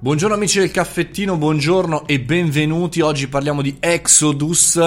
Buongiorno amici del caffettino, buongiorno e benvenuti. Oggi parliamo di Exodus,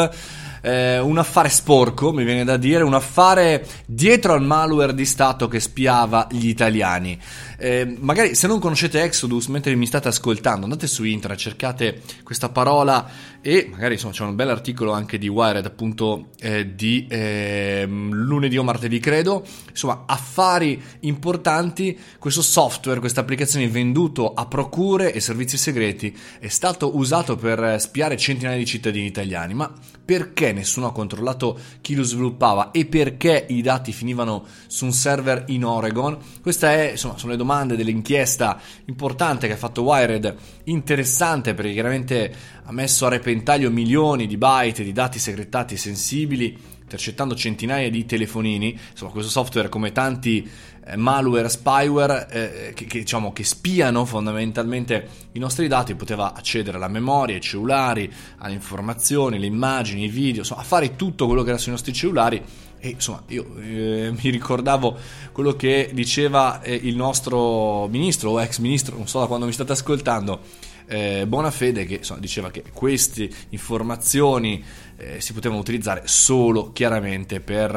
eh, un affare sporco, mi viene da dire, un affare dietro al malware di Stato che spiava gli italiani. Eh, magari se non conoscete Exodus mentre mi state ascoltando, andate su internet, cercate questa parola e magari insomma c'è un bel articolo anche di Wired appunto eh, di eh, lunedì o martedì credo, insomma affari importanti, questo software, questa applicazione venduto a procure e servizi segreti è stato usato per spiare centinaia di cittadini italiani, ma perché nessuno ha controllato chi lo sviluppava e perché i dati finivano su un server in Oregon? Queste sono le domande dell'inchiesta importante che ha fatto Wired, interessante perché chiaramente ha messo a repentaglio milioni di byte di dati segretati sensibili, intercettando centinaia di telefonini. Insomma, questo software, come tanti eh, malware, spyware, eh, che, che, diciamo, che spiano fondamentalmente i nostri dati, poteva accedere alla memoria, ai cellulari, alle informazioni, le immagini, i video, insomma, a fare tutto quello che era sui nostri cellulari. E insomma, io eh, mi ricordavo quello che diceva eh, il nostro ministro o ex ministro, non so da quando mi state ascoltando eh, Bonafede che insomma, diceva che queste informazioni eh, si potevano utilizzare solo chiaramente per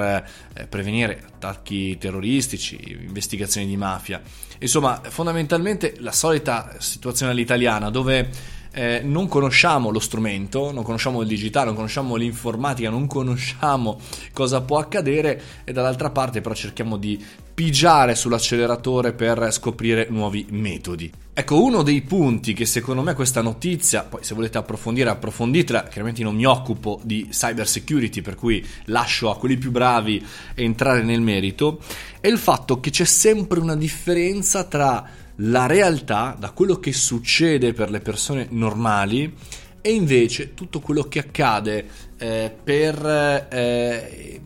eh, prevenire attacchi terroristici, investigazioni di mafia. Insomma, fondamentalmente la solita situazione all'italiana dove eh, non conosciamo lo strumento, non conosciamo il digitale, non conosciamo l'informatica, non conosciamo cosa può accadere e dall'altra parte però cerchiamo di pigiare sull'acceleratore per scoprire nuovi metodi. Ecco, uno dei punti che secondo me questa notizia, poi se volete approfondire approfonditela, chiaramente non mi occupo di cyber security, per cui lascio a quelli più bravi entrare nel merito, è il fatto che c'è sempre una differenza tra la realtà, da quello che succede per le persone normali e invece tutto quello che accade eh, per eh,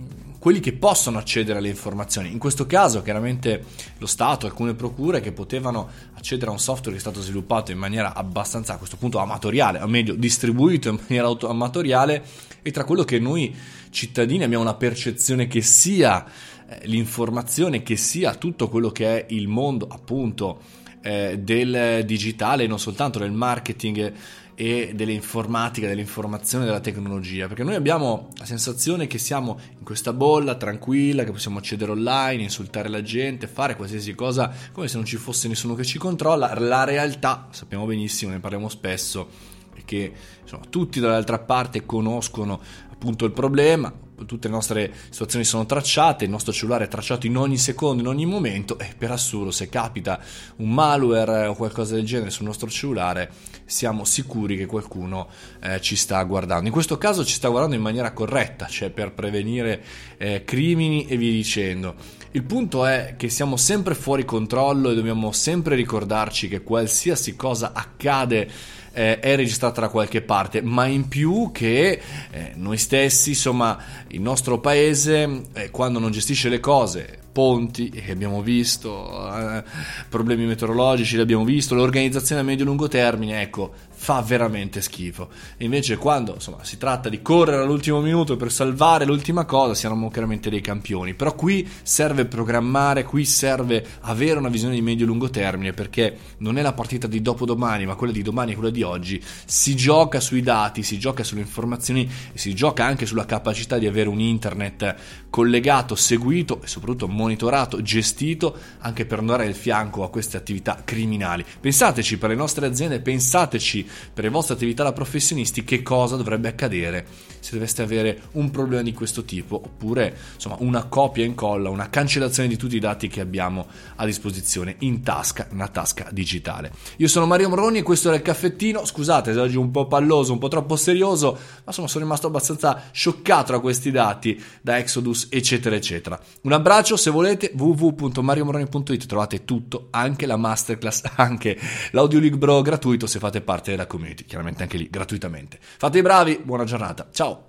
quelli che possono accedere alle informazioni. In questo caso chiaramente lo Stato, alcune procure che potevano accedere a un software che è stato sviluppato in maniera abbastanza a questo punto amatoriale, o meglio distribuito in maniera auto- amatoriale e tra quello che noi cittadini abbiamo una percezione che sia eh, l'informazione, che sia tutto quello che è il mondo appunto eh, del digitale, non soltanto del marketing e dell'informatica, dell'informazione, della tecnologia, perché noi abbiamo la sensazione che siamo in questa bolla tranquilla, che possiamo accedere online, insultare la gente, fare qualsiasi cosa come se non ci fosse nessuno che ci controlla. La realtà, sappiamo benissimo, ne parliamo spesso, è che insomma, tutti dall'altra parte conoscono appunto il problema, tutte le nostre situazioni sono tracciate, il nostro cellulare è tracciato in ogni secondo, in ogni momento e per assurdo se capita un malware o qualcosa del genere sul nostro cellulare siamo sicuri che qualcuno eh, ci sta guardando. In questo caso ci sta guardando in maniera corretta, cioè per prevenire eh, crimini e via dicendo. Il punto è che siamo sempre fuori controllo e dobbiamo sempre ricordarci che qualsiasi cosa accade eh, è registrata da qualche parte, ma in più che eh, noi stessi, insomma, il nostro paese, eh, quando non gestisce le cose, ponti che abbiamo visto, eh, problemi meteorologici li abbiamo visto, l'organizzazione a medio-lungo termine, ecco, fa veramente schifo. E invece quando insomma, si tratta di correre all'ultimo minuto per salvare l'ultima cosa, siamo chiaramente dei campioni. Però qui serve programmare, qui serve avere una visione di medio-lungo termine, perché non è la partita di dopodomani, ma quella di domani e quella di oggi. Si gioca sui dati, si gioca sulle informazioni e si gioca anche sulla capacità di avere un internet collegato, seguito e soprattutto monitorato monitorato, gestito anche per non dare il fianco a queste attività criminali. Pensateci per le nostre aziende, pensateci per le vostre attività da professionisti che cosa dovrebbe accadere se doveste avere un problema di questo tipo oppure insomma una copia e incolla, una cancellazione di tutti i dati che abbiamo a disposizione in tasca, una tasca digitale. Io sono Mario Moroni e questo era il caffettino, scusate se oggi un po' palloso, un po' troppo serioso, ma insomma sono rimasto abbastanza scioccato da questi dati, da Exodus eccetera eccetera. Un abbraccio, se volete www.mariomoroni.it trovate tutto, anche la masterclass, anche l'audio libro gratuito se fate parte della community, chiaramente anche lì gratuitamente. Fate i bravi, buona giornata, ciao!